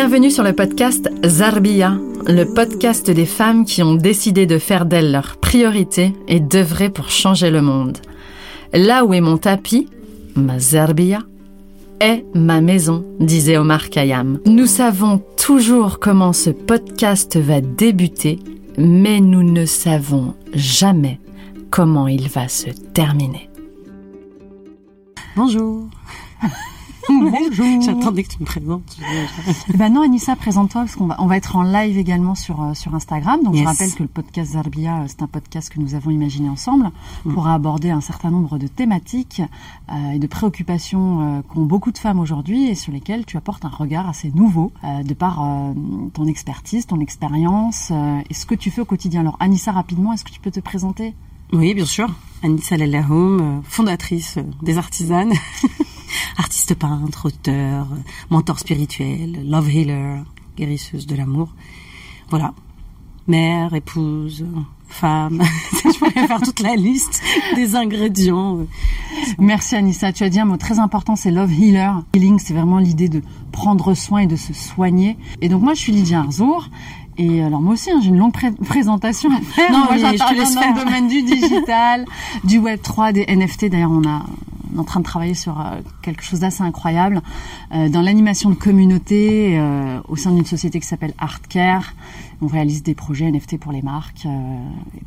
Bienvenue sur le podcast Zarbia, le podcast des femmes qui ont décidé de faire d'elles leur priorité et d'œuvrer pour changer le monde. Là où est mon tapis, ma Zarbia, est ma maison, disait Omar Khayyam. Nous savons toujours comment ce podcast va débuter, mais nous ne savons jamais comment il va se terminer. Bonjour. Bonjour. J'attendais que tu me présentes. Eh ben non, Anissa, présente-toi parce qu'on va, on va être en live également sur euh, sur Instagram. Donc Yes. je rappelle que le podcast Zarbia, euh, c'est un podcast que nous avons imaginé ensemble Mm. pour aborder un certain nombre de thématiques euh, et de préoccupations qu'ont beaucoup de femmes aujourd'hui et sur lesquelles tu apportes un regard assez nouveau de par ton expertise, ton expérience et ce que tu fais au quotidien. Alors Anissa, rapidement, est-ce que tu peux te présenter? Oui, bien sûr. Anissa Lalahoum, fondatrice des Artisanes, artiste peintre, auteur, mentor spirituel, love healer, guérisseuse de l'amour. Voilà. Mère, épouse, femme. Je pourrais faire toute la liste des ingrédients. Merci Anissa. Tu as dit un mot très important, c'est love healer. Healing, c'est vraiment l'idée de prendre soin et de se soigner. Et donc moi, je suis Lydia Arzour. Et alors moi aussi, hein, j'ai une longue pré- présentation à faire. Non, moi, j'interviens dans le domaine du digital, du Web 3, des NFT. D'ailleurs, on a est en train de travailler sur euh, quelque chose d'assez incroyable euh, dans l'animation de communauté euh, au sein d'une société qui s'appelle Artcare. On réalise des projets NFT pour les marques,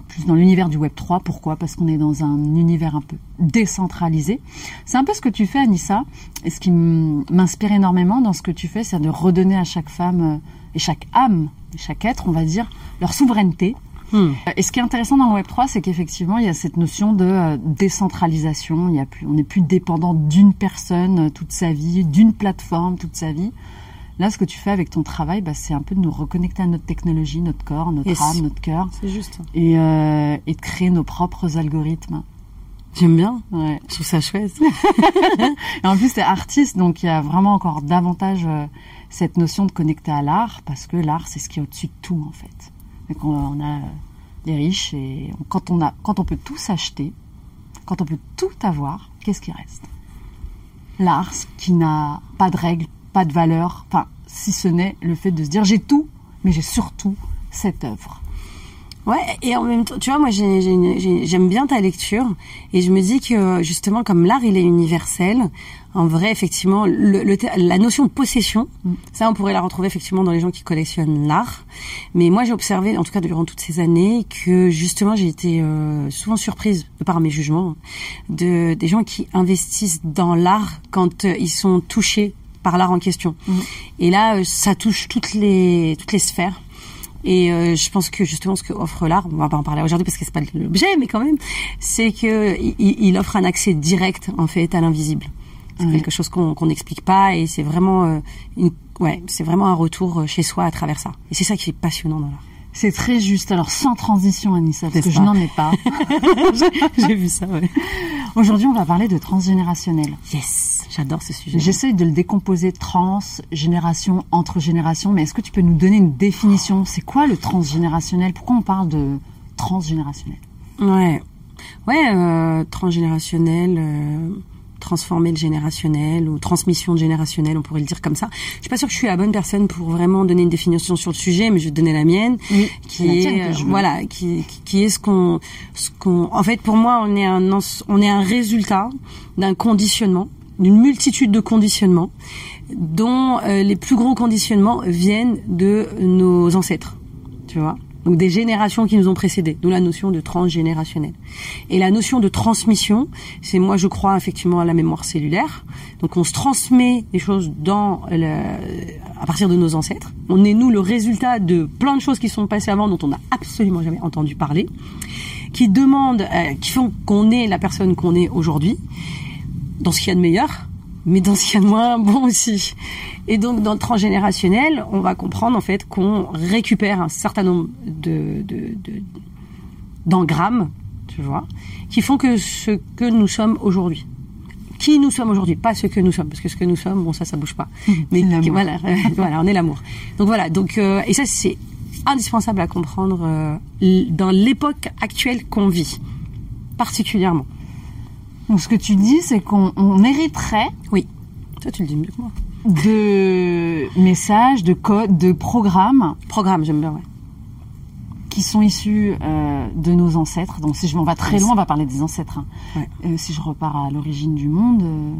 plus dans l'univers du Web 3. Pourquoi? Parce qu'on est dans un univers un peu décentralisé. C'est un peu ce que tu fais, Anissa. Et ce qui m'inspire énormément dans ce que tu fais, c'est de redonner à chaque femme et chaque âme, et chaque être, on va dire, leur souveraineté. Hmm. Et ce qui est intéressant dans le Web 3, c'est qu'effectivement, il y a cette notion de euh, décentralisation. Il y a plus, on n'est plus dépendant d'une personne euh, toute sa vie, d'une plateforme toute sa vie. Là, ce que tu fais avec ton travail, bah, c'est un peu de nous reconnecter à notre technologie, notre corps, notre Yes. âme, notre cœur, C'est juste. et, euh, et de créer nos propres algorithmes. J'aime bien. Ouais. Je trouve ça chouette. Et en plus, tu es artiste, donc il y a vraiment encore davantage euh, cette notion de connecter à l'art, parce que l'art, c'est ce qui est au-dessus de tout, en fait. Donc on, on a les riches, et quand, on a, quand on peut tout s'acheter, quand on peut tout avoir, qu'est-ce qui reste? L'art, qui n'a pas de règles, pas de valeur, enfin, si ce n'est le fait de se dire j'ai tout, mais j'ai surtout cette œuvre. Ouais, et en même temps, tu vois, moi j'ai- j'ai- j'ai- j'aime bien ta lecture et je me dis que justement comme l'art il est universel, en vrai effectivement le, le ter- la notion de possession, ça on pourrait la retrouver effectivement dans les gens qui collectionnent l'art. Mais moi j'ai observé, en tout cas durant toutes ces années, que justement j'ai été euh, souvent surprise de par mes jugements de des gens qui investissent dans l'art quand euh, ils sont touchés par l'art en question. Et là euh, ça touche toutes les toutes les sphères. Et euh, je pense que justement ce que offre l'art, on va pas en parler aujourd'hui parce que c'est pas l'objet, mais quand même, c'est que il, il offre un accès direct en fait à l'invisible. C'est Ouais. quelque chose qu'on qu'on n'explique pas et c'est vraiment euh, une, ouais, c'est vraiment un retour euh, chez soi à travers ça. Et c'est ça qui est passionnant dans l'art. C'est très juste. Alors, sans transition, Anissa, parce que je n'en ai pas. J'ai vu ça. Ouais. Aujourd'hui, on va parler de transgénérationnel. Yes, j'adore ce sujet. J'essaye de le décomposer trans, génération, entre générations, mais est-ce que tu peux nous donner une définition? C'est quoi le transgénérationnel? Pourquoi on parle de transgénérationnel? Ouais, ouais, euh, transgénérationnel, euh, transformer le générationnel ou transmission de générationnel, on pourrait le dire comme ça. Je suis pas sûre que je suis la bonne personne pour vraiment donner une définition sur le sujet, mais je vais te donner la mienne, Oui, qui la est euh, voilà, qui, qui, est ce qu'on, ce qu'on, en fait, pour moi, on est un, on est un résultat d'un conditionnement, d'une multitude de conditionnements, dont euh, les plus gros conditionnements viennent de nos ancêtres, tu vois. Donc des générations qui nous ont précédés, d'où la notion de transgénérationnel. Et la notion de transmission, c'est moi je crois effectivement à la mémoire cellulaire. Donc on se transmet des choses dans le, à partir de nos ancêtres. On est nous le résultat de plein de choses qui sont passées avant dont on n'a absolument jamais entendu parler, qui demandent, euh, qui font qu'on est la personne qu'on est aujourd'hui, dans ce qu'il y a de meilleur, mais dans ce qu'il y a de moins bon aussi. Et donc dans le transgénérationnel, on va comprendre en fait qu'on récupère un certain nombre de, de, de- d'engrammes, tu vois, qui font que ce que nous sommes aujourd'hui. Qui nous sommes aujourd'hui, pas ce que nous sommes, parce que ce que nous sommes, bon ça, ça bouge pas. Mais L'amour. voilà, voilà, on est l'amour. Donc voilà, donc euh, et ça c'est indispensable à comprendre euh, dans l'époque actuelle qu'on vit, particulièrement. Donc, ce que tu dis, c'est qu'on on hériterait Oui, toi tu le dis mieux que moi. de messages, de codes, de programmes Programme, j'aime bien, ouais. qui sont issus euh, de nos ancêtres. Donc si je m'en vais très loin, on va parler des ancêtres. hein. Ouais. Euh, si je repars à l'origine du monde, euh,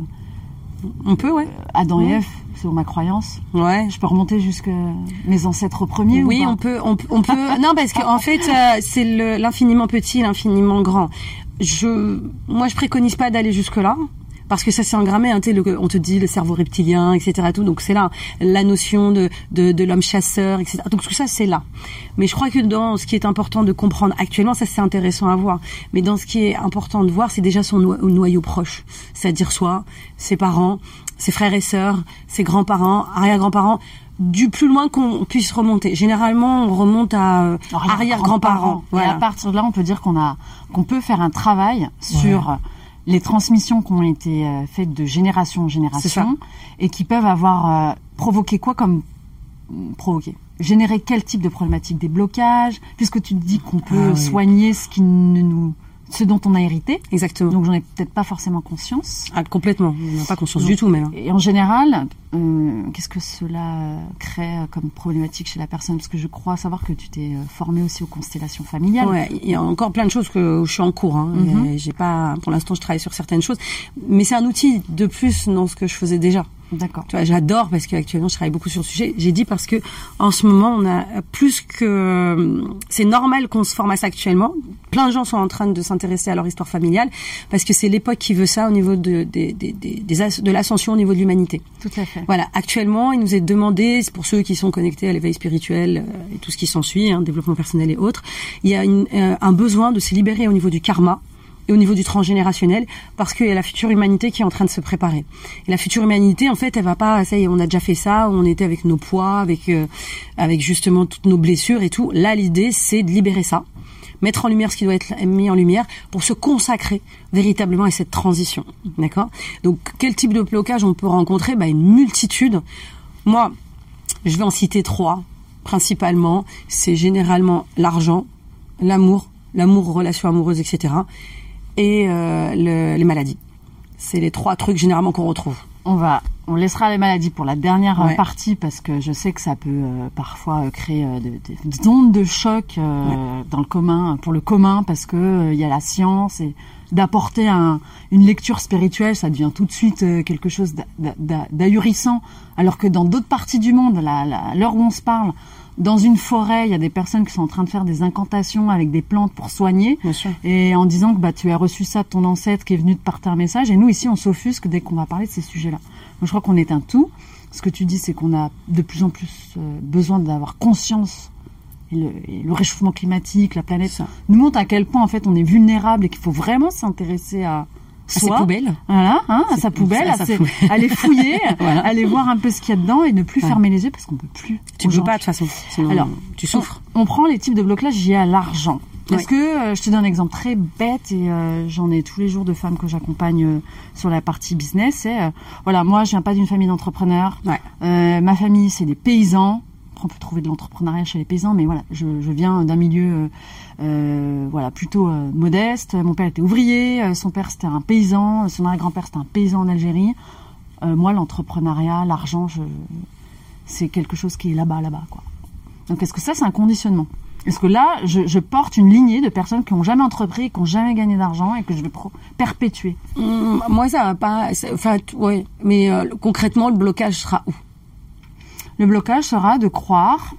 On peut, ouais. Adam et Ouais. Ève, selon ma croyance, Ouais. je peux remonter jusqu'à mes ancêtres premiers Oui, ou pas on peut, on, peut- on peut. non, parce qu'en fait, euh, c'est l'infiniment petit, l'infiniment grand. Je, moi, je préconise pas d'aller jusque là. Parce que ça c'est engrammé, hein, le- on te dit le cerveau reptilien, etc. Tout, donc c'est là la notion de, de, de l'homme chasseur, etc. Donc tout ça c'est là. Mais je crois que dans ce qui est important de comprendre actuellement, ça c'est intéressant à voir. Mais dans ce qui est important de voir, c'est déjà son no- noyau proche, c'est-à-dire soi, ses parents, ses frères et sœurs, ses grands-parents, arrière-grands-parents, du plus loin qu'on puisse remonter. Généralement, on remonte à euh, arrière-grands-parents. Et à partir de là, on peut dire qu'on a, qu'on peut faire un travail sur les transmissions qui ont été euh, faites de génération en génération et qui peuvent avoir euh, provoqué quoi comme provoqué générer quel type de problématique? Des blocages? Puisque tu dis qu'on peut Ah oui. soigner ce qui ne nous ce dont on a hérité Exactement. donc j'en ai peut-être pas forcément conscience Ah, complètement. On n'a pas conscience Donc, du tout, même. hein. et en général, euh, qu'est-ce que cela crée comme problématique chez la personne? Parce que je crois savoir que tu t'es euh, formé aussi aux constellations familiales. Ouais, il y a encore plein de choses que je suis en cours. Hein. Mhm. Et J'ai pas, pour l'instant, je travaille sur certaines choses, mais c'est un outil de plus dans ce que je faisais déjà. D'accord. Tu vois, j'adore parce qu'actuellement, je travaille beaucoup sur le sujet. J'ai dit parce que en ce moment, on a plus que c'est normal qu'on se forme à ça actuellement. Plein de gens sont en train de s'intéresser à leur histoire familiale parce que c'est l'époque qui veut ça au niveau de des as- de l'ascension au niveau de l'humanité. Tout à fait. Voilà, actuellement, il nous est demandé, c'est pour ceux qui sont connectés à l'éveil spirituel euh, et tout ce qui s'ensuit, hein, développement personnel et autres, il y a une- euh, un besoin de se libérer au niveau du karma et au niveau du transgénérationnel parce qu'il y a la future humanité qui est en train de se préparer. Et la future humanité, en fait, elle va pas, ça y est, on a déjà fait ça, on était avec nos poids, avec euh, avec justement toutes nos blessures et tout. Là, l'idée, c'est de libérer ça mettre en lumière ce qui doit être mis en lumière pour se consacrer véritablement à cette transition. D'accord? Donc, quel type de blocage on peut rencontrer? Bah, Une multitude. Moi, je vais en citer trois, principalement. C'est généralement l'argent, l'amour, l'amour, relations amoureuses, etc. Et euh, le- les maladies. C'est les trois trucs généralement qu'on retrouve. On va, on laissera les maladies pour la dernière euh, Ouais. partie parce que je sais que ça peut euh, parfois créer euh, des, des- des ondes de choc euh, dans le commun, pour le commun, parce que il y a la science et d'apporter un, une lecture spirituelle, ça devient tout de suite quelque chose d'a- d'a- d'ahurissant, alors que dans d'autres parties du monde, à l'heure où on se parle, dans une forêt, il y a des personnes qui sont en train de faire des incantations avec des plantes pour soigner Bien sûr. et en disant que bah tu as reçu ça de ton ancêtre qui est venu te parter un message et nous ici on s'offusque dès qu'on va parler de ces sujets-là. Je crois qu'on est un tout. Ce que tu dis c'est qu'on a de plus en plus euh, besoin d'avoir conscience et le, et le réchauffement climatique, la planète Ça. nous montre à quel point en fait on est vulnérable et qu'il faut vraiment s'intéresser à À ces soi. poubelles. Voilà, hein, à sa poubelle, à à, sa ses- poubelle. aller fouiller, Voilà. aller voir un peu ce qu'il y a dedans et ne plus fermer les yeux parce qu'on peut plus. Tu peux aujourd'hui. pas de toute façon. Sinon, Alors, tu souffres. On, on prend les types de blocage liés à l'argent. Est-ce Ouais. que euh, je te donne un exemple très bête et euh, j'en ai tous les jours de femmes que j'accompagne euh, sur la partie business. C'est euh, voilà, moi je viens pas d'une famille d'entrepreneurs. Ouais. Ma famille c'est des paysans. On peut trouver de l'entrepreneuriat chez les paysans, mais voilà, je, viens d'un milieu euh, euh, voilà plutôt euh, modeste. Mon père était ouvrier, son père c'était un paysan, son arrière-grand-père c'était un paysan en Algérie. Moi, l'entrepreneuriat, l'argent, c'est quelque chose qui est là-bas, là-bas, quoi. Donc, est-ce que ça, c'est un conditionnement? Est-ce que là, je, porte une lignée de personnes qui ont jamais entrepris, qui ont jamais gagné d'argent et que je vais perpétuer? Hum, Moi, ça va pas. Enfin, ouais. Mais concrètement, le blocage sera où? Le blocage sera de croire,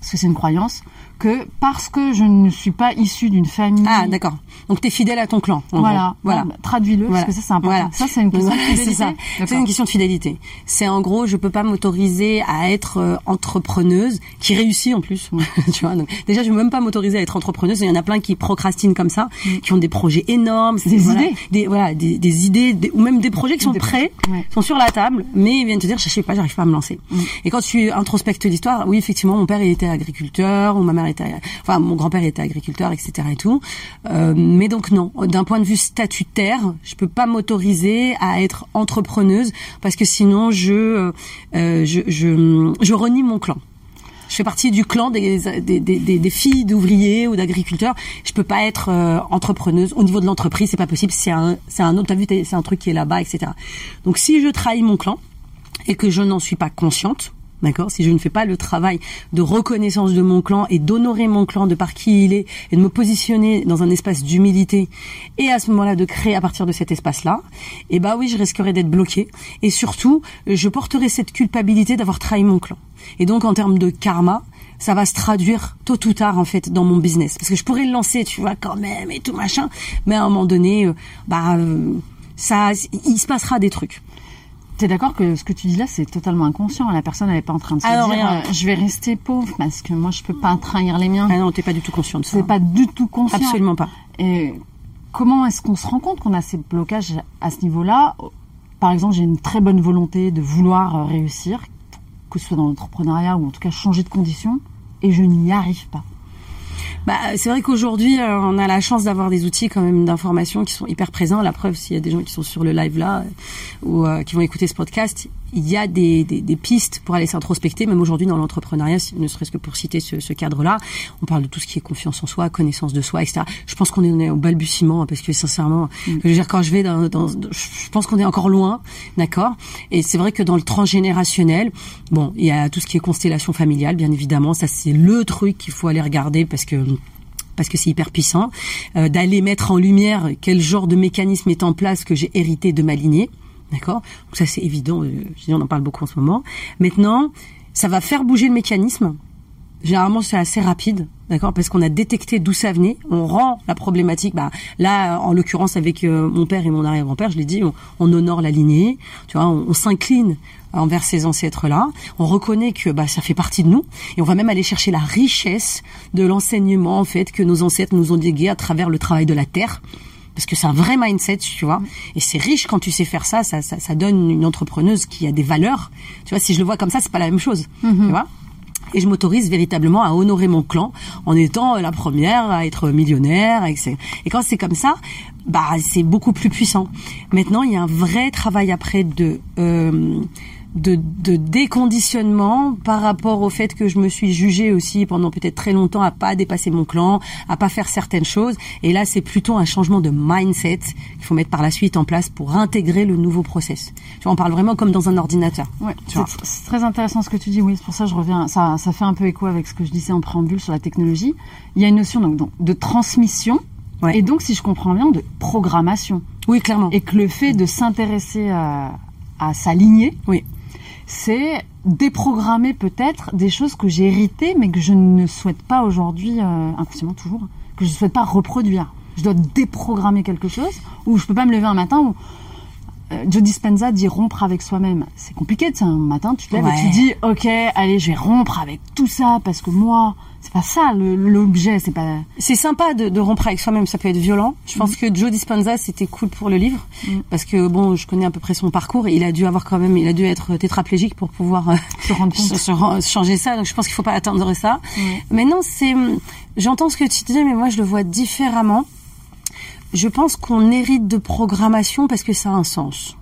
parce que c'est une croyance, que parce que je ne suis pas issue d'une famille. Ah, d'accord. Donc, t'es fidèle à ton clan. Voilà, gros. Voilà. Traduis-le, Voilà. parce que ça, c'est important. Voilà. Ça, c'est une question de fidélité. C'est une question de fidélité. C'est en gros, je peux pas m'autoriser à être euh, entrepreneuse qui réussit en plus. tu vois. Donc, déjà, je peux même pas m'autoriser à être entrepreneuse. Il y en a plein qui procrastinent comme ça, qui ont des projets énormes, Des voilà, idées. des voilà, des, des idées, des- ou même des projets qui sont prêts, ouais. sont sur la table, mais ils viennent te dire, je sais pas, j'arrive pas à me lancer. Et quand tu introspectes l'histoire, oui, effectivement, mon père il était agriculteur, ou ma mère enfin, mon grand-père était agriculteur, etc. et tout. Euh, mais donc non, d'un point de vue statutaire, je peux pas m'autoriser à être entrepreneuse parce que sinon je, euh, euh, je, je, je renie mon clan. Je fais partie du clan des, des, des, des- filles d'ouvriers ou d'agriculteurs. Je peux pas être euh, entrepreneuse au niveau de l'entreprise, c'est pas possible. C'est un, c'est un autre, c'est un truc qui est là-bas, etc. Donc si je trahis mon clan, et que je n'en suis pas consciente, D'accord? Si je ne fais pas le travail de reconnaissance de mon clan et d'honorer mon clan de par qui il est et de me positionner dans un espace d'humilité et à ce moment-là de créer à partir de cet espace-là, eh bah oui, je risquerais d'être bloqué et surtout, je porterai cette culpabilité d'avoir trahi mon clan. Et donc en termes de karma, ça va se traduire tôt ou tard en fait dans mon business parce que je pourrais le lancer, tu vois quand même et tout machin, mais à un moment donné, euh, bah euh, ça, il se passera des trucs. T'es d'accord que ce que tu dis là, c'est totalement inconscient. La personne, elle est pas en train de se dire, euh, je vais rester pauvre parce que moi, je peux pas trahir les miens. Ah non, t'es pas du tout conscient de ça. C'est pas du tout conscient. Absolument pas. Et comment est-ce qu'on se rend compte qu'on a ces blocages à ce niveau-là? Par exemple, j'ai une très bonne volonté de vouloir euh, réussir, que ce soit dans l'entrepreneuriat ou en tout cas changer de conditions, et je n'y arrive pas. Bah, c'est vrai qu'aujourd'hui, euh, on a la chance d'avoir des outils quand même d'information qui sont hyper présents. La preuve, s'il y a des gens qui sont sur le live là ou euh, qui vont écouter ce podcast, il y a des, des, des pistes pour aller s'introspecter, même aujourd'hui dans l'entrepreneuriat, ne serait-ce que pour citer ce, ce cadre-là. On parle de tout ce qui est confiance en soi, connaissance de soi, etc. Je pense qu'on est, au balbutiement, parce que sincèrement, mm. je veux dire, quand je vais dans, dans je pense qu'on est encore loin, d'accord? Et c'est vrai que dans le transgénérationnel, bon, il y a tout ce qui est constellation familiale, bien évidemment, ça c'est le truc qu'il faut aller regarder parce que parce que c'est hyper puissant, euh, d'aller mettre en lumière quel genre de mécanisme est en place que j'ai hérité de ma lignée. D'accord? Donc ça c'est évident, euh, on en parle beaucoup en ce moment. Maintenant, ça va faire bouger le mécanisme. Généralement c'est assez rapide, d'accord? Parce qu'on a détecté d'où ça venait. On rend la problématique, bah, là en l'occurrence avec euh, mon père et mon arrière-grand-père, je l'ai dit, on, honore la lignée, tu vois, on, s'incline envers ces ancêtres-là. On reconnaît que bah, ça fait partie de nous et on va même aller chercher la richesse de l'enseignement en fait que nos ancêtres nous ont légué à travers le travail de la terre parce que c'est un vrai mindset, tu vois. Et c'est riche quand tu sais faire ça, ça, ça, ça, donne une entrepreneuse qui a des valeurs. Tu vois, si je le vois comme ça, c'est pas la même chose, mhm. tu vois. Et je m'autorise véritablement à honorer mon clan en étant la première à être millionnaire. Et quand c'est comme ça, bah c'est beaucoup plus puissant. Maintenant, il y a un vrai travail après de euh, de, de, déconditionnement par rapport au fait que je me suis jugée aussi pendant peut-être très longtemps à pas dépasser mon clan, à pas faire certaines choses. Et là, c'est plutôt un changement de mindset qu'il faut mettre par la suite en place pour intégrer le nouveau process. Tu vois, on parle vraiment comme dans un ordinateur. Ouais, c'est très intéressant ce que tu dis. Oui, c'est pour ça que je reviens. Ça, ça fait un peu écho avec ce que je disais en préambule sur la technologie. Il y a une notion donc, de transmission. Et donc, si je comprends bien, de programmation. Oui, clairement. Et que le fait de s'intéresser à, à sa lignée, oui c'est déprogrammer peut-être des choses que j'ai héritées, mais que je ne souhaite pas aujourd'hui, euh, inconsciemment toujours, que je ne souhaite pas reproduire. Je dois déprogrammer quelque chose, ou je peux pas me lever un matin euh, Joe Dispenza dit rompre avec soi-même. C'est compliqué, tu un matin, tu te lèves et tu dis, ok, allez, je vais rompre avec tout ça parce que moi, c'est pas ça l'objet, c'est pas. C'est sympa de, de, rompre avec soi-même, ça peut être violent. Je pense mm. que Joe Dispenza c'était cool pour le livre mm. parce que bon, je connais à peu près son parcours et il a dû avoir quand même, il a dû être tétraplégique pour pouvoir euh, se rendre compte, changer ça. Donc je pense qu'il faut pas attendre ça. Mais non, c'est, j'entends ce que tu dis, mais moi je le vois différemment. Je pense qu'on hérite de programmation parce que ça a un sens.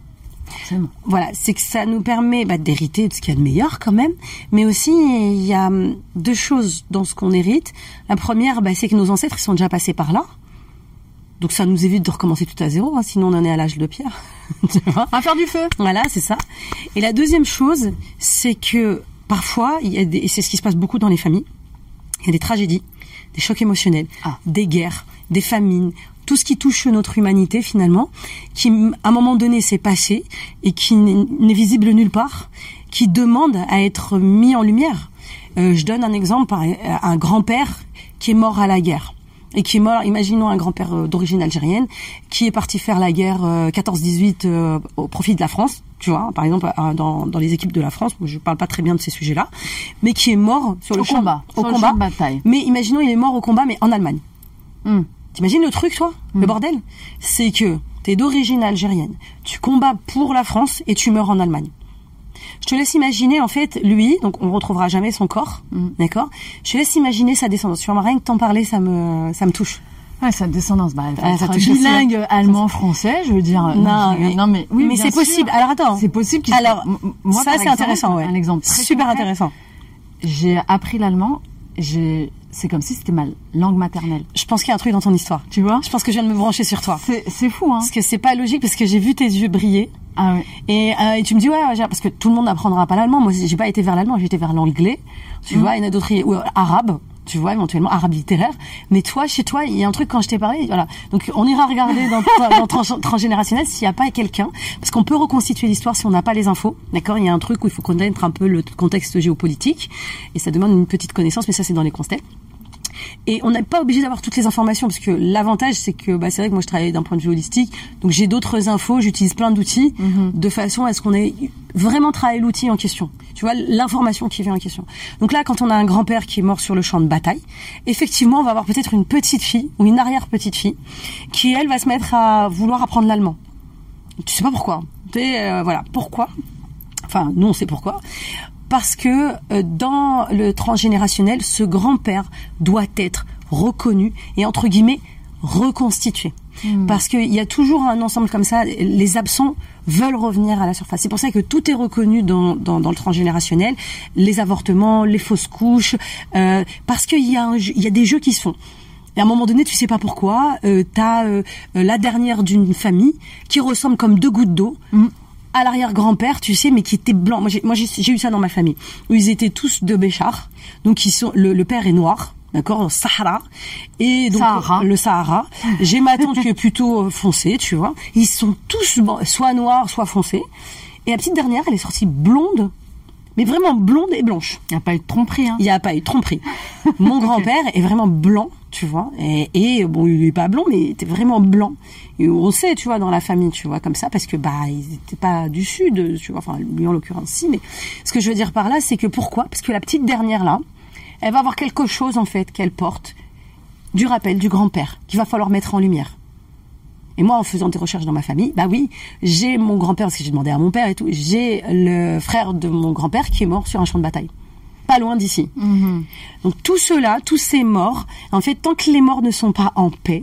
Voilà, c'est que ça nous permet bah, d'hériter de ce qu'il y a de meilleur quand même, mais aussi il y a hum, deux choses dans ce qu'on hérite. La première, bah, c'est que nos ancêtres ils sont déjà passés par là. Donc ça nous évite de recommencer tout à zéro, hein, sinon on en est à l'âge de pierre. à faire du feu. Voilà, c'est ça. Et la deuxième chose, c'est que parfois, il y a des, et c'est ce qui se passe beaucoup dans les familles, il y a des tragédies, des chocs émotionnels, ah. des guerres, des famines, tout ce qui touche notre humanité finalement, qui à un moment donné s'est passé et qui n'est visible nulle part, qui demande à être mis en lumière. Euh, je donne un exemple, un grand-père qui est mort à la guerre et qui est mort, imaginons un grand-père euh, d'origine algérienne, qui est parti faire la guerre 14-18 euh, au profit de la France, tu vois, par exemple dans, dans les équipes de la France, je parle pas très bien de ces sujets-là, mais qui est mort sur le champ, combat, au combat, bataille. Mais imaginons il est mort au combat, mais en Allemagne. Hmm. T'imagines le truc, toi Le hmm. bordel? C'est que t'es d'origine algérienne, tu combats pour la France et tu meurs en Allemagne. Je te laisse imaginer, en fait, lui, donc on retrouvera jamais son corps, hmm. d'accord? Je te laisse imaginer sa descendance. Tu vois, rien que t'en parler, ça me, ça me touche. Ouais, sa descendance, bah, elle va bilingue allemand-français, je veux dire. Non, mais, non, mais oui, mais c'est possible. Alors attends, c'est possible. Alors, moi, ça c'est intéressant, ouais. Un exemple super intéressant. J'ai appris l'allemand. J'ai c'est comme si c'était ma langue maternelle. Je pense qu'il y a un truc dans ton histoire. Tu vois Je pense que je viens de me brancher sur toi. C'est fou, hein Parce que c'est pas logique, parce que j'ai vu tes yeux briller. Ah ouais. Et, euh, et tu me dis ouais, ouais, parce que tout le monde n'apprendra pas l'allemand. Moi, j'ai pas été vers l'allemand, j'ai été vers l'anglais. Tu vois, il y en a d'autres ou, euh, arabe. Tu vois, éventuellement arabe littéraire. Mais toi, chez toi, il y a un truc quand je t'ai parlé. Voilà. Donc, on ira regarder dans, dans trans- transgénérationnel s'il n'y a pas quelqu'un, parce qu'on peut reconstituer l'histoire si on n'a pas les infos. D'accord Il y a un truc où il faut connaître un peu le contexte géopolitique, et ça demande une petite connaissance. Mais ça, c'est dans les constels. Et on n'est pas obligé d'avoir toutes les informations parce que l'avantage c'est que bah, c'est vrai que moi je travaille d'un point de vue holistique, donc j'ai d'autres infos, j'utilise plein d'outils de façon à ce qu'on ait vraiment travaillé l'outil en question. Tu vois l'information qui vient en question. Donc là, quand on a un grand-père qui est mort sur le champ de bataille, effectivement, on va avoir peut-être une petite fille ou une arrière petite fille qui elle va se mettre à vouloir apprendre l'allemand. Tu sais pas pourquoi. Tu sais, euh, voilà pourquoi? Enfin, nous on sait pourquoi parce que euh, dans le transgénérationnel, ce grand-père doit être reconnu et entre guillemets reconstitué. Parce qu'il y a toujours un ensemble comme ça, les absents veulent revenir à la surface. C'est pour ça que tout est reconnu dans, dans, dans le transgénérationnel, les avortements, les fausses couches, euh, parce qu'il y, a un il y a des jeux qui se font. Et à un moment donné, tu sais pas pourquoi, euh, t'as euh, la dernière d'une famille qui ressemble comme deux gouttes d'eau à l'arrière-grand-père, tu sais, mais qui était blanc. Moi, j'ai, moi, j'ai, j'ai eu ça dans ma famille, où ils étaient tous de Béchar. Donc, ils sont, le, le père est noir, d'accord, Sahara, et donc Sahara. le Sahara. J'ai ma tante qui est plutôt euh, foncée, tu vois. Ils sont tous soit noirs, soit foncés. Et la petite dernière, elle est sortie blonde, mais vraiment blonde et blanche. Il n'y a pas eu de tromperie. Hein. Il n'y a pas eu de tromperie. Mon grand-père est vraiment blanc, tu vois. Et, bon, il est pas blond, mais il était vraiment blanc. Et on sait, tu vois, dans la famille, tu vois, comme ça, parce que bah, ils étaient pas du sud, tu vois. Enfin, lui en l'occurrence, si. Mais ce que je veux dire par là, c'est que pourquoi? Parce que la petite dernière là, elle va avoir quelque chose en fait qu'elle porte du rappel du grand-père qu'il va falloir mettre en lumière. Et moi, en faisant des recherches dans ma famille, bah oui, j'ai mon grand-père, parce que j'ai demandé à mon père et tout, j'ai le frère de mon grand-père qui est mort sur un champ de bataille. Pas loin d'ici. Donc tout cela, tous ces morts, en fait, tant que les morts ne sont pas en paix,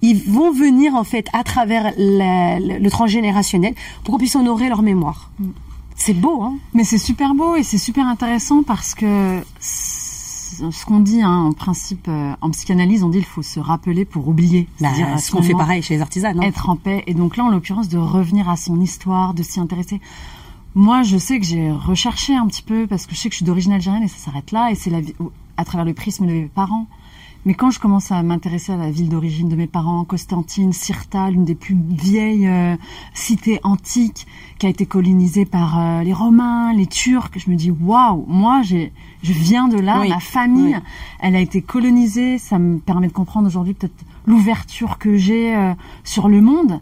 ils vont venir en fait à travers la- le, le transgénérationnel pour qu'on puisse honorer leur mémoire. C'est beau, hein Mais c'est super beau et c'est super intéressant parce que ce qu'on dit, hein, en principe, euh, en psychanalyse, on dit il faut se rappeler pour oublier. Bah, C'est-à-dire à ce qu'on fait pareil chez les artisans. hein. Être en paix. Et donc là, en l'occurrence, de revenir à son histoire, de s'y intéresser. Moi, je sais que j'ai recherché un petit peu parce que je sais que je suis d'origine algérienne et ça s'arrête là et c'est la vie à travers le prisme de mes parents. Mais quand je commence à m'intéresser à la ville d'origine de mes parents, Constantine, Sirta, l'une des plus vieilles euh, cités antiques qui a été colonisée par euh, les Romains, les Turcs, je me dis waouh, moi j'ai je viens de là, Oui. ma famille, Oui. elle a été colonisée, ça me permet de comprendre aujourd'hui peut-être l'ouverture que j'ai euh, sur le monde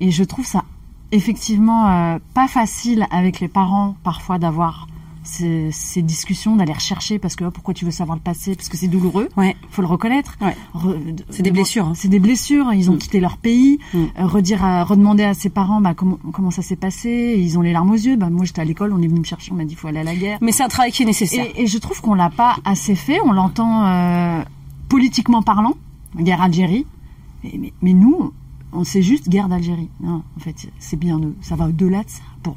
et je trouve ça effectivement euh, pas facile avec les parents parfois d'avoir ces, ces discussions, d'aller rechercher parce que oh, pourquoi tu veux savoir le passé? Parce que c'est douloureux, Ouais. faut le reconnaître. Ouais. Re- C'est des de- blessures, hein. C'est des blessures. Ils ont Mm. quitté leur pays. Mm. Euh, redire, à, redemander à ses parents bah, comment comment ça s'est passé? Ils ont les larmes aux yeux. Bah, moi j'étais à l'école, on est venu me chercher, on m'a dit faut aller à la guerre. Mais c'est un travail qui est nécessaire. Et, et je trouve qu'on l'a pas assez fait. On l'entend euh, politiquement parlant, guerre Algérie. Mais, mais, mais nous, on sait juste guerre d'Algérie. Non, en fait, c'est bien, de- ça va au-delà de ça. Pour,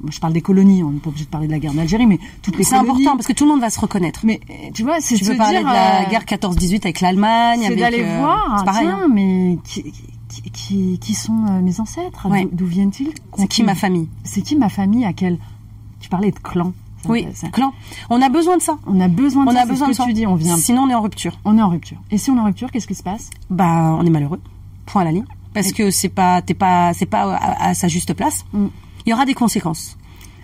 moi, je parle des colonies, on n'est pas obligé de parler de la guerre d'Algérie, mais toutes les C'est important parce que tout le monde va se reconnaître. Mais euh, tu vois, c'est Tu parler dire, de la euh, guerre 14-18 avec l'Allemagne, c'est avec, d'aller euh, voir, c'est pareil. tiens, hein. mais qui, qui, qui, qui sont euh, mes ancêtres? Ouais. D'où- D'où viennent-ils? C'est qui ma famille? C'est qui ma famille? À quel? Tu parlais de clan. Ça Oui, m'intéresse. clan. On a besoin de ça. On a besoin de On ça, a c'est besoin ce de que ça. tu dis, on vient, Sinon, on est en rupture. on est en rupture. Et si on est en rupture, qu'est-ce qui se passe? Bah, on est malheureux. Point à la ligne. Parce que c'est pas, t'es pas, c'est pas à, à sa juste place. Mm. Il y aura des conséquences.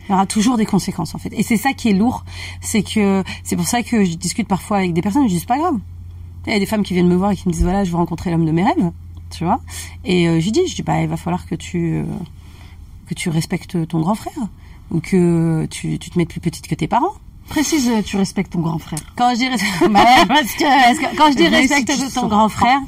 Il y aura toujours des conséquences en fait. Et c'est ça qui est lourd, c'est que c'est pour ça que je discute parfois avec des personnes. Je dis c'est pas grave. Il y a des femmes qui viennent me voir et qui me disent voilà, je veux rencontrer l'homme de mes rêves, tu vois? Et euh, je lui dis, je dis bah il va falloir que tu euh, que tu respectes ton grand frère ou que tu, tu te mettes plus petite que tes parents. Précise, tu respectes ton grand frère. Quand je dis Bah parce que, parce que quand je dis respecte si ton grand frère,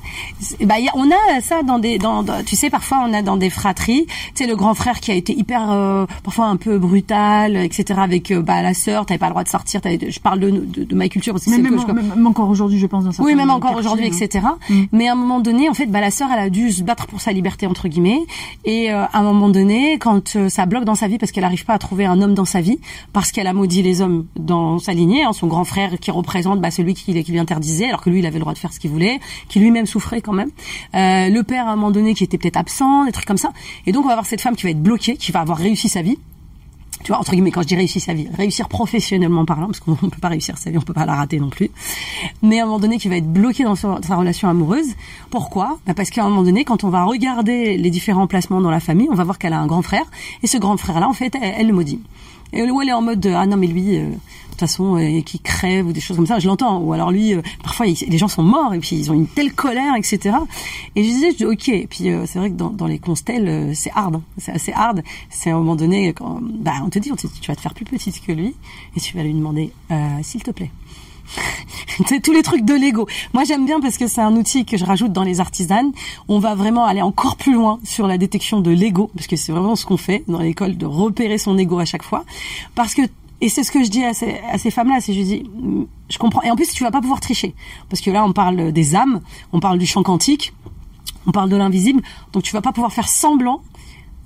bah y a- on a ça dans des dans, dans- tu sais parfois on a dans des fratries, tu sais le grand frère qui a été hyper euh, parfois un peu brutal, etc. avec euh, bah la sœur, t'avais pas le droit de sortir, je parle de, de, de ma culture parce que c'est même, que je- même- même encore aujourd'hui, je pense dans certains oui, même encore aujourd'hui, hein. etc. Mm. Mais à un moment donné, en fait, bah, la sœur, elle a dû se battre pour sa liberté entre guillemets. Et euh, à un moment donné, quand euh, ça bloque dans sa vie parce qu'elle n'arrive pas à trouver un homme dans sa vie, parce qu'elle a maudit les hommes dans sa lignée, hein, son grand frère qui représente bah, celui qui, lui interdisait, alors que lui il avait le droit de faire ce qu'il voulait, qui lui-même souffrait quand même. Euh, le père à un moment donné qui était peut-être absent, des trucs comme ça. Et donc on va avoir cette femme qui va être bloquée, qui va avoir réussi sa vie, tu vois, entre guillemets, quand je dis réussir sa vie, réussir professionnellement parlant, parce qu'on peut pas réussir sa vie, on peut pas la rater non plus. Mais à un moment donné, qui va être bloqué dans sa, relation amoureuse. Pourquoi? Bah Parce qu'à un moment donné, quand on va regarder les différents placements dans la famille, on va voir qu'elle a un grand frère, et ce grand frère-là, en fait, elle, le maudit. Et où elle est en mode, ah non mais lui, euh, euh, qui crève ou des choses comme ça je l'entends ou alors lui euh, parfois les gens sont morts et puis ils ont une telle colère etc et je disais je ok et puis euh, c'est vrai que dans, les constels c'est hard hein. c'est assez hard c'est à un moment donné quand bah on te dit on te dit tu vas te faire plus petite que lui et tu vas lui demander s'il te plaît tous les trucs de Lego. Moi, j'aime bien parce que c'est un outil que je rajoute dans les artisanes. On va vraiment aller encore plus loin sur la détection de l'ego, parce que c'est vraiment ce qu'on fait dans l'école, de repérer son ego à chaque fois. Parce que et c'est ce que je dis à ces, à ces femmes-là, c'est je dis, je comprends. Et en plus, tu vas pas pouvoir tricher, parce que là, on parle des âmes, on parle du chant quantique, on parle de l'invisible, donc tu vas pas pouvoir faire semblant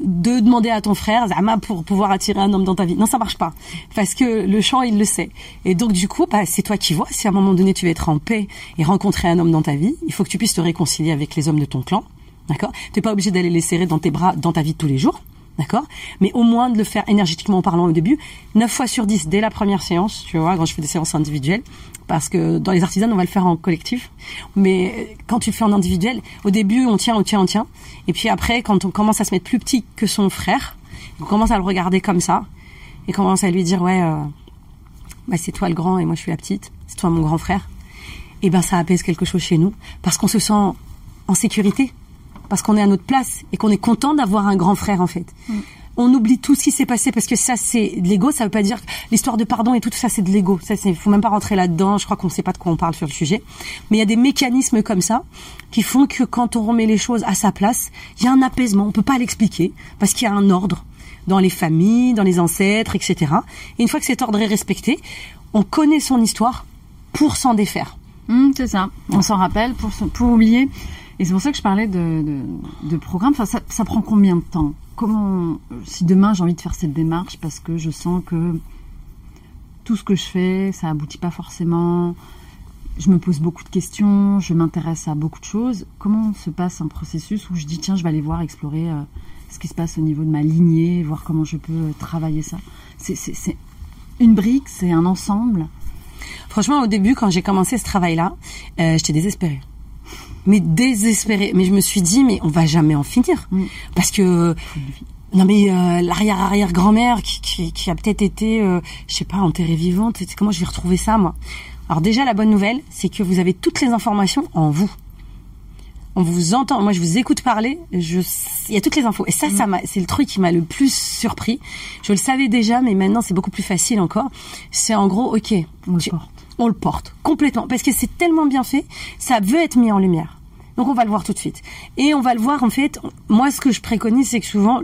de demander à ton frère Zama pour pouvoir attirer un homme dans ta vie. Non, ça marche pas. Parce que le chant, il le sait. Et donc, du coup, bah, c'est toi qui vois. Si à un moment donné, tu veux être en paix et rencontrer un homme dans ta vie, il faut que tu puisses te réconcilier avec les hommes de ton clan. D'accord? Tu pas obligé d'aller les serrer dans tes bras dans ta vie de tous les jours. D'accord Mais au moins de le faire énergétiquement parlant au début. 9 fois sur 10 dès la première séance, tu vois, quand je fais des séances individuelles. Parce que dans les artisanes, on va le faire en collectif. Mais quand tu le fais en individuel, au début, on tient, on tient, on tient. Et puis après, quand on commence à se mettre plus petit que son frère, on commence à le regarder comme ça. Et commence à lui dire, ouais, euh, bah, c'est toi le grand et moi je suis la petite. C'est toi mon grand frère. Et ben ça apaise quelque chose chez nous. Parce qu'on se sent en sécurité parce qu'on est à notre place et qu'on est content d'avoir un grand frère en fait. Mm. On oublie tout ce qui s'est passé parce que ça c'est de l'ego. Ça veut pas dire l'histoire de pardon et tout ça c'est de l'ego. Ça c'est faut même pas rentrer là-dedans. Je crois qu'on ne sait pas de quoi on parle sur le sujet. Mais il y a des mécanismes comme ça qui font que quand on remet les choses à sa place, il y a un apaisement. On peut pas l'expliquer parce qu'il y a un ordre dans les familles, dans les ancêtres, etc. Et une fois que cet ordre est respecté, on connaît son histoire pour s'en défaire. Mm, c'est ça. On s'en rappelle pour, pour oublier. Et c'est pour ça que je parlais de, programme. Enfin, ça, ça, prend combien de temps? Comment, si demain j'ai envie de faire cette démarche parce que je sens que tout ce que je fais, ça aboutit pas forcément. Je me pose beaucoup de questions, je m'intéresse à beaucoup de choses. Comment se passe un processus où je dis tiens, je vais aller voir, explorer euh, ce qui se passe au niveau de ma lignée, voir comment je peux euh, travailler ça? C'est une brique, c'est un ensemble? Franchement, au début, quand j'ai commencé ce travail-là, euh, j'étais désespérée mais désespérée. Mais je me suis dit, mais on va jamais en finir. Mm. Parce que, non mais euh, l'arrière-arrière-grand-mère qui, qui, qui, a peut-être été, euh, je sais pas, enterrée vivante, comment je vais retrouver ça, moi? Alors déjà, la bonne nouvelle, c'est que vous avez toutes les informations en vous. On vous entend, moi je vous écoute parler, je, il y a toutes les infos. Et ça, ça mm. m'a, c'est le truc qui m'a le plus surpris. Je le savais déjà, mais maintenant c'est beaucoup plus facile encore. C'est en gros, ok, on on le porte complètement parce que c'est tellement bien fait, ça veut être mis en lumière. Donc on va le voir tout de suite. Et on va le voir en fait. Moi, ce que je préconise, c'est que souvent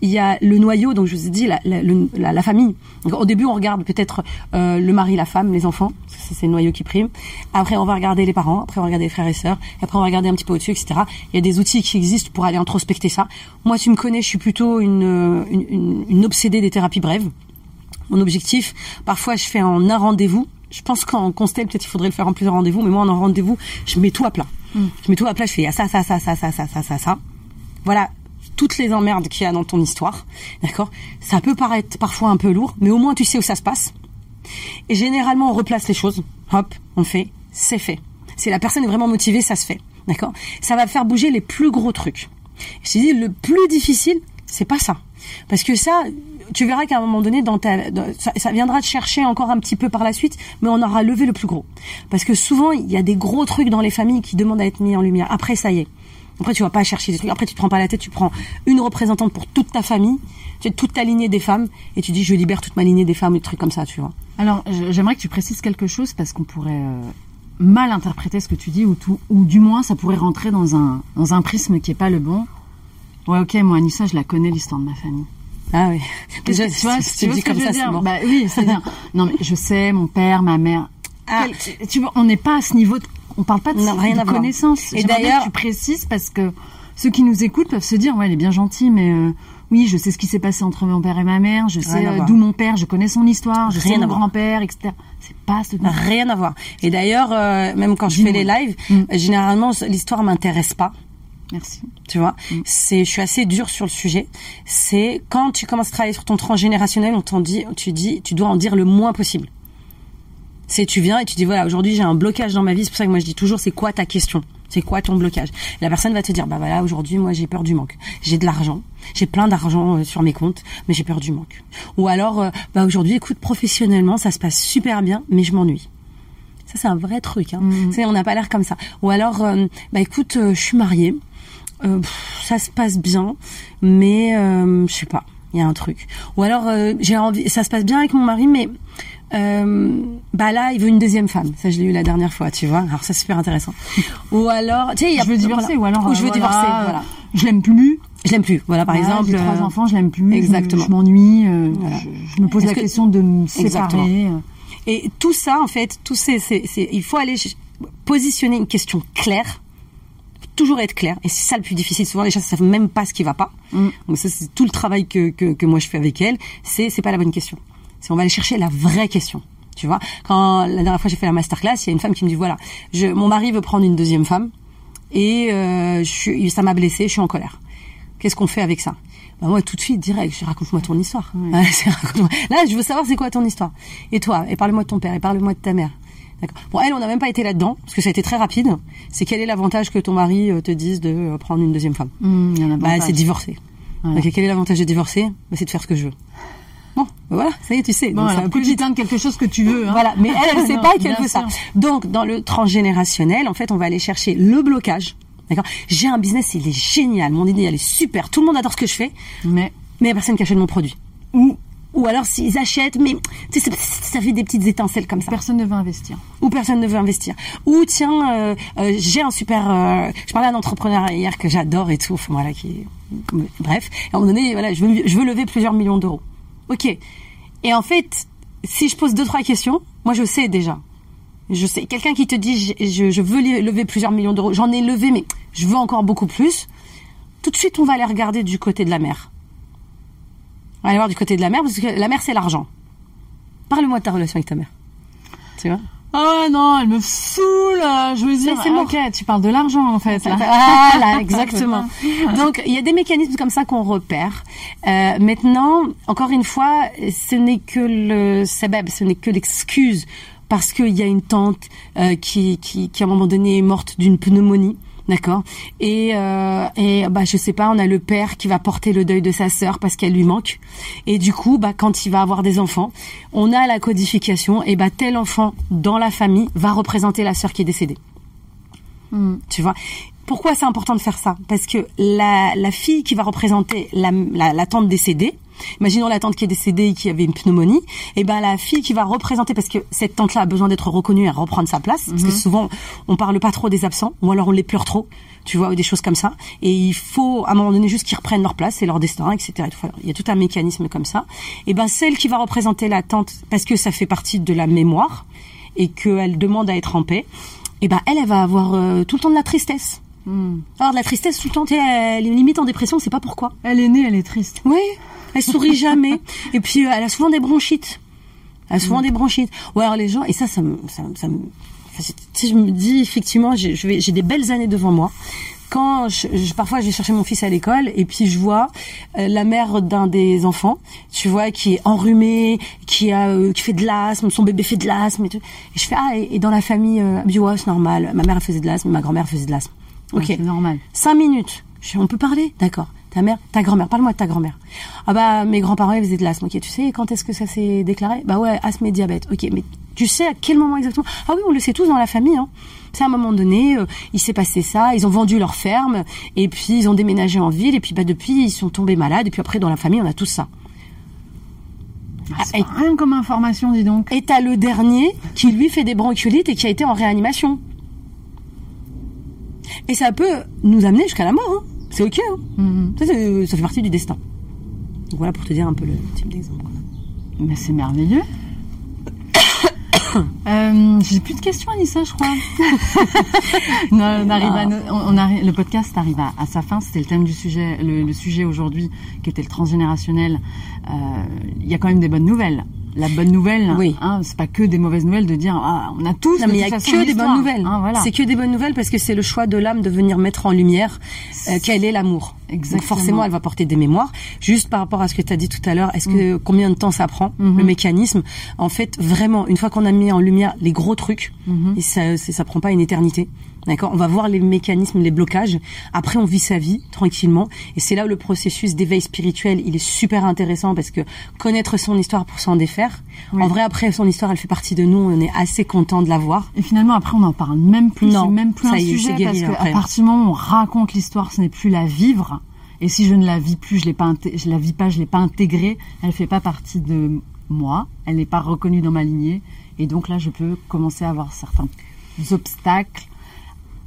il y a le noyau. Donc je vous ai dit la, la, la, famille. au début, on regarde peut-être euh, le mari, la femme, les enfants. C'est le noyau qui prime. Après, on va regarder les parents. Après, on va regarder les frères et sœurs. Après, on va regarder un petit peu au-dessus, etc. Il y a des outils qui existent pour aller introspecter ça. Moi, tu me connais, je suis plutôt une, une, une obsédée des thérapies brèves. Mon objectif, parfois, je fais en un rendez-vous je pense qu'en constel, peut-être il faudrait le faire en plusieurs rendez-vous, mais moi en un rendez-vous, je mets tout à plat. Mm. Je mets tout à plat, je fais ça, ça, ça, ça, ça, ça, ça, ça, ça. Voilà toutes les emmerdes qu'il y a dans ton histoire, d'accord? Ça peut paraître parfois un peu lourd, mais au moins tu sais où ça se passe. Et généralement, on replace les choses. Hop, on fait, c'est fait. Si la personne est vraiment motivée, ça se fait, d'accord? Ça va faire bouger les plus gros trucs. Je dis, le plus difficile, c'est pas ça. Parce que ça, tu verras qu'à un moment donné, ça, viendra te chercher encore un petit peu par la suite, mais on aura levé le plus gros. Parce que souvent, il y a des gros trucs dans les familles qui demandent à être mis en lumière. Après, ça y est. Après, tu vas pas chercher des trucs. Après, tu te prends pas la tête, tu prends une représentante pour toute ta famille, toute ta lignée des femmes, et tu dis, je libère toute ma lignée des femmes, des trucs comme ça, tu vois. Alors, j'aimerais que tu précises quelque chose parce qu'on pourrait euh, mal interpréter ce que tu dis, ou, du moins, ça pourrait rentrer dans un, dans un prisme qui est pas le bon. Ouais, ok, moi, Anissa, je la connais, l'histoire de ma famille. Ah oui. Déjà, tu vois, tu dis comme ça, c'est bon. Bah oui, c'est bien. Non, mais je sais, mon père, ma mère. Ah. tu vois, on n'est pas à ce niveau de, on parle pas de, non, rien de connaissance. Et d'ailleurs, tu précises parce que ceux qui nous écoutent peuvent se dire, ouais, elle est bien gentille, mais euh, oui, je sais ce qui s'est passé entre mon père et ma mère, je sais euh, d'où mon père, je connais son histoire, je Rien sais mon grand-père, etc. C'est pas ce Rien à voir. Et d'ailleurs, euh, même quand je fais les lives, Mm. généralement, l'histoire m'intéresse pas. Merci. Tu vois, Mm. c'est, je suis assez dure sur le sujet. C'est quand tu commences à travailler sur ton transgénérationnel, on t'en dit, tu dis, tu dois en dire le moins possible. C'est tu viens et tu dis voilà aujourd'hui j'ai un blocage dans ma vie. C'est pour ça que moi je dis toujours c'est quoi ta question, c'est quoi ton blocage? La personne va te dire bah voilà aujourd'hui moi j'ai peur du manque, j'ai de l'argent, j'ai plein d'argent euh, sur mes comptes, mais j'ai peur du manque. Ou alors euh, bah aujourd'hui écoute professionnellement ça se passe super bien, mais je m'ennuie. Ça c'est un vrai truc. Hein. Sais, on n'a pas l'air comme ça. Ou alors euh, bah écoute je suis mariée. Euh, pff, ça se passe bien, mais euh, je sais pas, il y a un truc. Ou alors euh, j'ai envie, ça se passe bien avec mon mari, mais bah là il veut une deuxième femme. Ça je l'ai eu la dernière fois, tu vois. Alors ça c'est super intéressant. Ou alors, tu sais, il y a Je veux divorcer voilà. ou alors Ou je veux divorcer, voilà, Je l'aime plus. Je l'aime plus. Voilà par exemple. j'ai trois enfants, je l'aime plus. exactement. Je, m'ennuie. Voilà. je, je me pose la que- question de me Exactement. séparer. Et tout ça, en fait, tout ces, ces- ces- il faut aller positionner une question claire, toujours être clair. Et c'est ça le plus difficile. Souvent, les gens ne savent même pas ce qui va pas. Mm. Donc ça, c'est tout le travail que, que, que moi je fais avec elle. C'est c'est pas la bonne question. C'est on va aller chercher la vraie question. Tu vois, quand la dernière fois j'ai fait la masterclass, il y a une femme qui me dit voilà, je, mon mari veut prendre une deuxième femme et euh, je ça m'a blessé, je suis en colère. Qu'est-ce qu'on fait avec ça? Bah moi tout de suite direct, je raconte-moi ton histoire. Là, je veux savoir c'est quoi ton histoire? Et toi, et parle-moi de ton père, et parle-moi de ta mère. Bon, elle, on n'a même pas été là-dedans parce que ça a été très rapide. C'est quel est l'avantage que ton mari euh, te dise de euh, prendre une deuxième femme il y en a Bah, c'est divorcer. Quel est l'avantage de divorcer bah, C'est de faire ce que je veux. Bon, bah voilà, ça y est, tu sais. Bon, Donc, alors, un peu plus vite quelque chose que tu veux. Hein. voilà, mais elle, elle sait Non, pas qu'elle veut ça. Donc, dans le transgénérationnel, en fait, on va aller chercher le blocage. D'accord? J'ai un business, il est génial, mon idée, elle est super, tout le monde adore ce que je fais, Mais mais il y a personne qui achète mon produit. Ou, ou alors, s'ils achètent, mais tu sais, ça- fait des petites étincelles comme ça personne ne veut investir. ou personne ne veut investir. Ou tiens, euh, euh, j'ai un super. euh, je parlais à un entrepreneur hier que j'adore et tout. enfin, Voilà, qui. Bref, à un moment donné, voilà, je veux, je veux lever plusieurs millions d'euros. Ok. Et en fait, si je pose deux trois questions, moi je sais déjà. Je sais. Quelqu'un qui te dit, je, je, je veux lever plusieurs millions d'euros. J'en ai levé, mais je veux encore beaucoup plus. Tout de suite, on va aller regarder du côté de la mer. On va aller voir du côté de la mer parce que la mer c'est l'argent. Parle-moi de ta relation avec ta mère. Tu vois Oh non, elle me saoule. Je veux dire, c'est bon. ok, tu parles de l'argent en fait. Là. Voilà, exactement. Donc il y a des mécanismes comme ça qu'on repère. Euh, maintenant, encore une fois, ce n'est que le sabab, ce n'est que l'excuse parce qu'il y a une tante euh, qui, qui, qui à un moment donné est morte d'une pneumonie. D'accord. Et euh, et bah je sais pas on a le père qui va porter le deuil de sa sœur parce qu'elle lui manque. Et du coup bah quand il va avoir des enfants on a la codification et bah tel enfant dans la famille va représenter la sœur qui est décédée. Tu vois? Pourquoi c'est important de faire ça? Parce que la, la fille qui va représenter la, la, la tante décédée, imaginons la tante qui est décédée et qui avait une pneumonie, et ben la fille qui va représenter, parce que cette tante-là a besoin d'être reconnue et reprendre sa place, parce que souvent on parle pas trop des absents, ou alors on les pleure trop, tu vois, ou des choses comme ça, et il faut à un moment donné juste qu'ils reprennent leur place, c'est leur destin, etc. Et Il y a tout un mécanisme comme ça. Et ben celle qui va représenter la tante, parce que ça fait partie de la mémoire et qu'elle demande à être en paix, et ben elle, elle va avoir euh, tout le temps de la tristesse. Alors de la tristesse tout le temps, tu sais, elle est limite en dépression, on sait pas pourquoi. Elle est née, elle est triste. Oui, elle sourit jamais. Et puis euh, elle a souvent des bronchites. Elle a souvent des bronchites. Ou alors les gens, et ça, ça me, ça, ça me, enfin, c'est- sais, je me dis effectivement, j'ai, des belles années devant moi. Quand je, je- parfois je vais chercher mon fils à l'école et puis je vois euh, la mère d'un des enfants, tu vois, qui est enrhumée, qui a, euh, qui fait de l'asthme, son bébé fait de l'asthme et tout. Et je fais ah et, et dans la famille, euh, ouais c'est normal. Ma mère faisait de l'asthme, ma grand-mère faisait de l'asthme. Ok. Ouais, c'est normal. Cinq minutes. Je on peut parler? D'accord. Ta mère, ta grand-mère, parle-moi de ta grand-mère. Ah bah, mes grands-parents, ils faisaient de l'asthme. Ok, tu sais quand est-ce que ça s'est déclaré? Bah ouais, asthme et diabète. Ok, mais tu sais à quel moment exactement? Ah oui, on le sait tous dans la famille. Hein. C'est à un moment donné, euh, il s'est passé ça, ils ont vendu leur ferme, et puis ils ont déménagé en ville, et puis bah depuis, ils sont tombés malades, et puis après, dans la famille, on a tout ça. Ah, c'est pas rien comme information, dis donc. Et t'as le dernier qui lui fait des bronchiolites et qui a été en réanimation. Et ça peut nous amener jusqu'à la mort. Hein. C'est ok. Hein. Mhm. Ça, fait partie du destin. Donc voilà pour te dire un peu le type d'exemple. Mais c'est merveilleux. euh, J'ai plus de questions, Anissa, je crois. non, on arrive à, Ah. on, on arrive, le podcast arrive à, à sa fin. C'était le thème du sujet, le, le sujet aujourd'hui, qui était le transgénérationnel. Euh, Il y a quand même des bonnes nouvelles. La bonne nouvelle, Oui. hein, c'est pas que des mauvaises nouvelles de dire ah, on a tous. Non, mais il y a façon, que des bonnes nouvelles. Hein, voilà. C'est que des bonnes nouvelles parce que c'est le choix de l'âme de venir mettre en lumière euh, quel est l'amour. Donc forcément, elle va porter des mémoires. Juste par rapport à ce que tu as dit tout à l'heure, est-ce que combien de temps ça prend le mécanisme? En fait, vraiment, une fois qu'on a mis en lumière les gros trucs, Mhm. et ça, ça prend pas une éternité. D'accord On va voir les mécanismes, les blocages. Après, on vit sa vie tranquillement. Et c'est là où le processus d'éveil spirituel, il est super intéressant parce que connaître son histoire pour s'en défaire. Oui. En vrai, après, son histoire, elle fait partie de nous. On est assez content de la voir. Et finalement, après, on n'en parle même plus. Non, C'est même plus un est, sujet guéri parce qu'à partir du moment où on raconte l'histoire, ce n'est plus la vivre. Et si je ne la vis plus, je l'ai pas, je la vis pas, je l'ai pas intégrée, elle fait pas partie de moi, elle n'est pas reconnue dans ma lignée. Et donc là, je peux commencer à avoir certains obstacles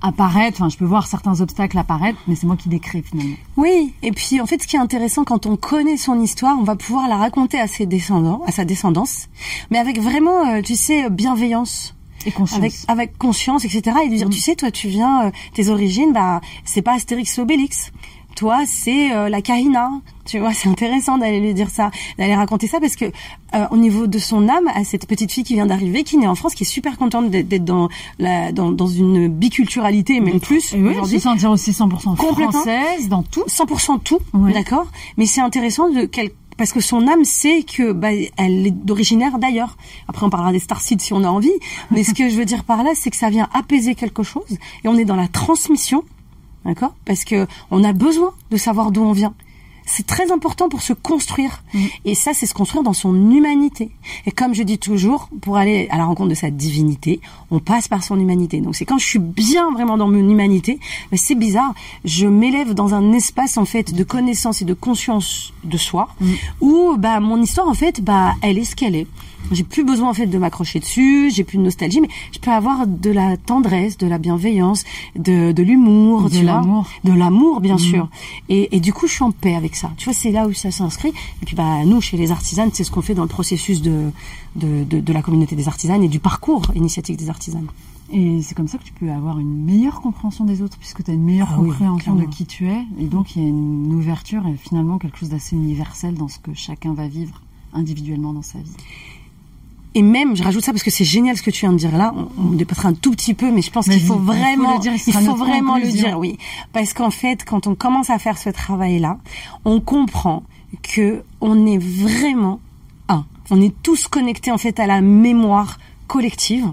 apparaître. Enfin, je peux voir certains obstacles apparaître, mais c'est moi qui les crée finalement. Oui, et puis en fait, ce qui est intéressant quand on connaît son histoire, on va pouvoir la raconter à ses descendants, à sa descendance, mais avec vraiment, euh, tu sais, bienveillance. Et conscience. Avec, avec conscience, etc. Et de dire, tu sais, toi, tu viens, euh, tes origines, bah, c'est pas Astérix et Obélix. Toi, c'est euh, la Kahina. Tu vois, c'est intéressant d'aller lui dire ça, d'aller raconter ça, parce que euh, au niveau de son âme, à cette petite fille qui vient d'arriver, qui naît en France, qui est super contente d'être dans, la, dans, dans une biculturalité, même plus Et oui, se sentir aussi 100% Complètement. française dans tout. 100% tout, Ouais. d'accord Mais c'est intéressant de quel parce que son âme sait que bah, elle est d'originaire d'ailleurs. Après on parlera des starseeds si on a envie, mais ce que je veux dire par là c'est que ça vient apaiser quelque chose et on est dans la transmission, d'accord? Parce que on a besoin de savoir d'où on vient. C'est très important pour se construire. Et ça, c'est se construire dans son humanité. Et comme je dis toujours, pour aller à la rencontre de sa divinité, on passe par son humanité. Donc c'est quand je suis bien vraiment dans mon humanité, mais c'est bizarre, je m'élève dans un espace en fait de connaissance et de conscience de soi, où bah mon histoire en fait, bah elle est ce qu'elle est. J'ai plus besoin en fait de m'accrocher dessus, j'ai plus de nostalgie, mais je peux avoir de la tendresse, de la bienveillance, de, de l'humour, De l'amour. de l'amour bien sûr. Et, et du coup, je suis en paix avec ça. Tu vois, c'est là où ça s'inscrit. Et puis bah nous, chez les artisanes, c'est ce qu'on fait dans le processus de, de, de, de la communauté des artisanes et du parcours initiatique des artisanes. Et c'est comme ça que tu peux avoir une meilleure compréhension des autres, puisque tu as une meilleure Ah oui, compréhension de qui tu es. Et donc, il y a une ouverture et finalement quelque chose d'assez universel dans ce que chacun va vivre individuellement dans sa vie. Et même, je rajoute ça parce que c'est génial ce que tu viens de dire là. On, on dépassera un tout petit peu, mais je pense qu'il faut il faut vraiment, le dire, il faut vraiment le dire, oui. Parce qu'en fait, quand on commence à faire ce travail-là, on comprend que on est vraiment un. On est tous connectés en fait à la mémoire collective,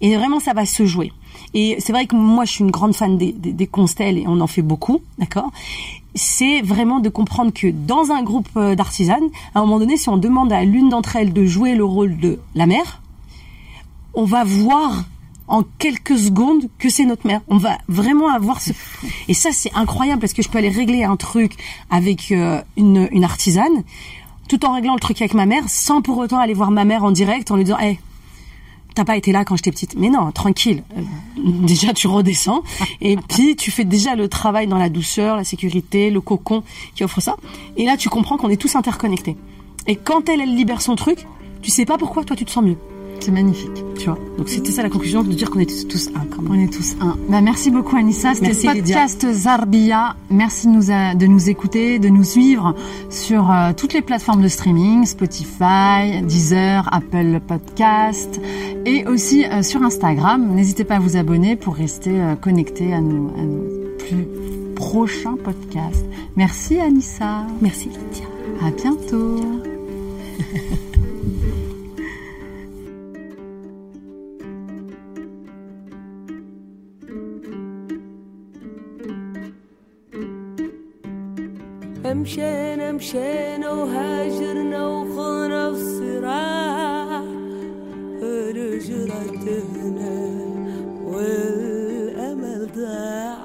et vraiment ça va se jouer. Et c'est vrai que moi, je suis une grande fan des, des, des constelles et on en fait beaucoup, d'accord? C'est vraiment de comprendre que dans un groupe euh, d'artisanes, à un moment donné, si on demande à l'une d'entre elles de jouer le rôle de la mère, on va voir en quelques secondes que c'est notre mère. On va vraiment avoir ce... Et ça, c'est incroyable parce que je peux aller régler un truc avec euh, une, une artisane, tout en réglant le truc avec ma mère, sans pour autant aller voir ma mère en direct en lui disant, hey, t'as pas été là quand j'étais petite. Mais non, tranquille. Euh, déjà, tu redescends. Et puis, tu fais déjà le travail dans la douceur, la sécurité, le cocon qui offre ça. Et là, tu comprends qu'on est tous interconnectés. Et quand elle, elle libère son truc, tu sais pas pourquoi, toi, tu te sens mieux. C'est magnifique. Tu vois. Donc, c'était ça la conclusion de dire qu'on était tous un, quand même. On est tous un. Bah, merci beaucoup Anissa. C'était le podcast Zarbia. Merci de nous, a- de nous écouter, de nous suivre sur euh, toutes les plateformes de streaming, Spotify, Deezer, Apple Podcast et aussi euh, sur Instagram. N'hésitez pas à vous abonner pour rester euh, connecté à nos, à nos plus prochains podcasts. Merci Anissa. Merci, Lydia. À bientôt. مشينا مشينا وهاجرنا وخونا في صراع رجرتنا والأمل ضاع.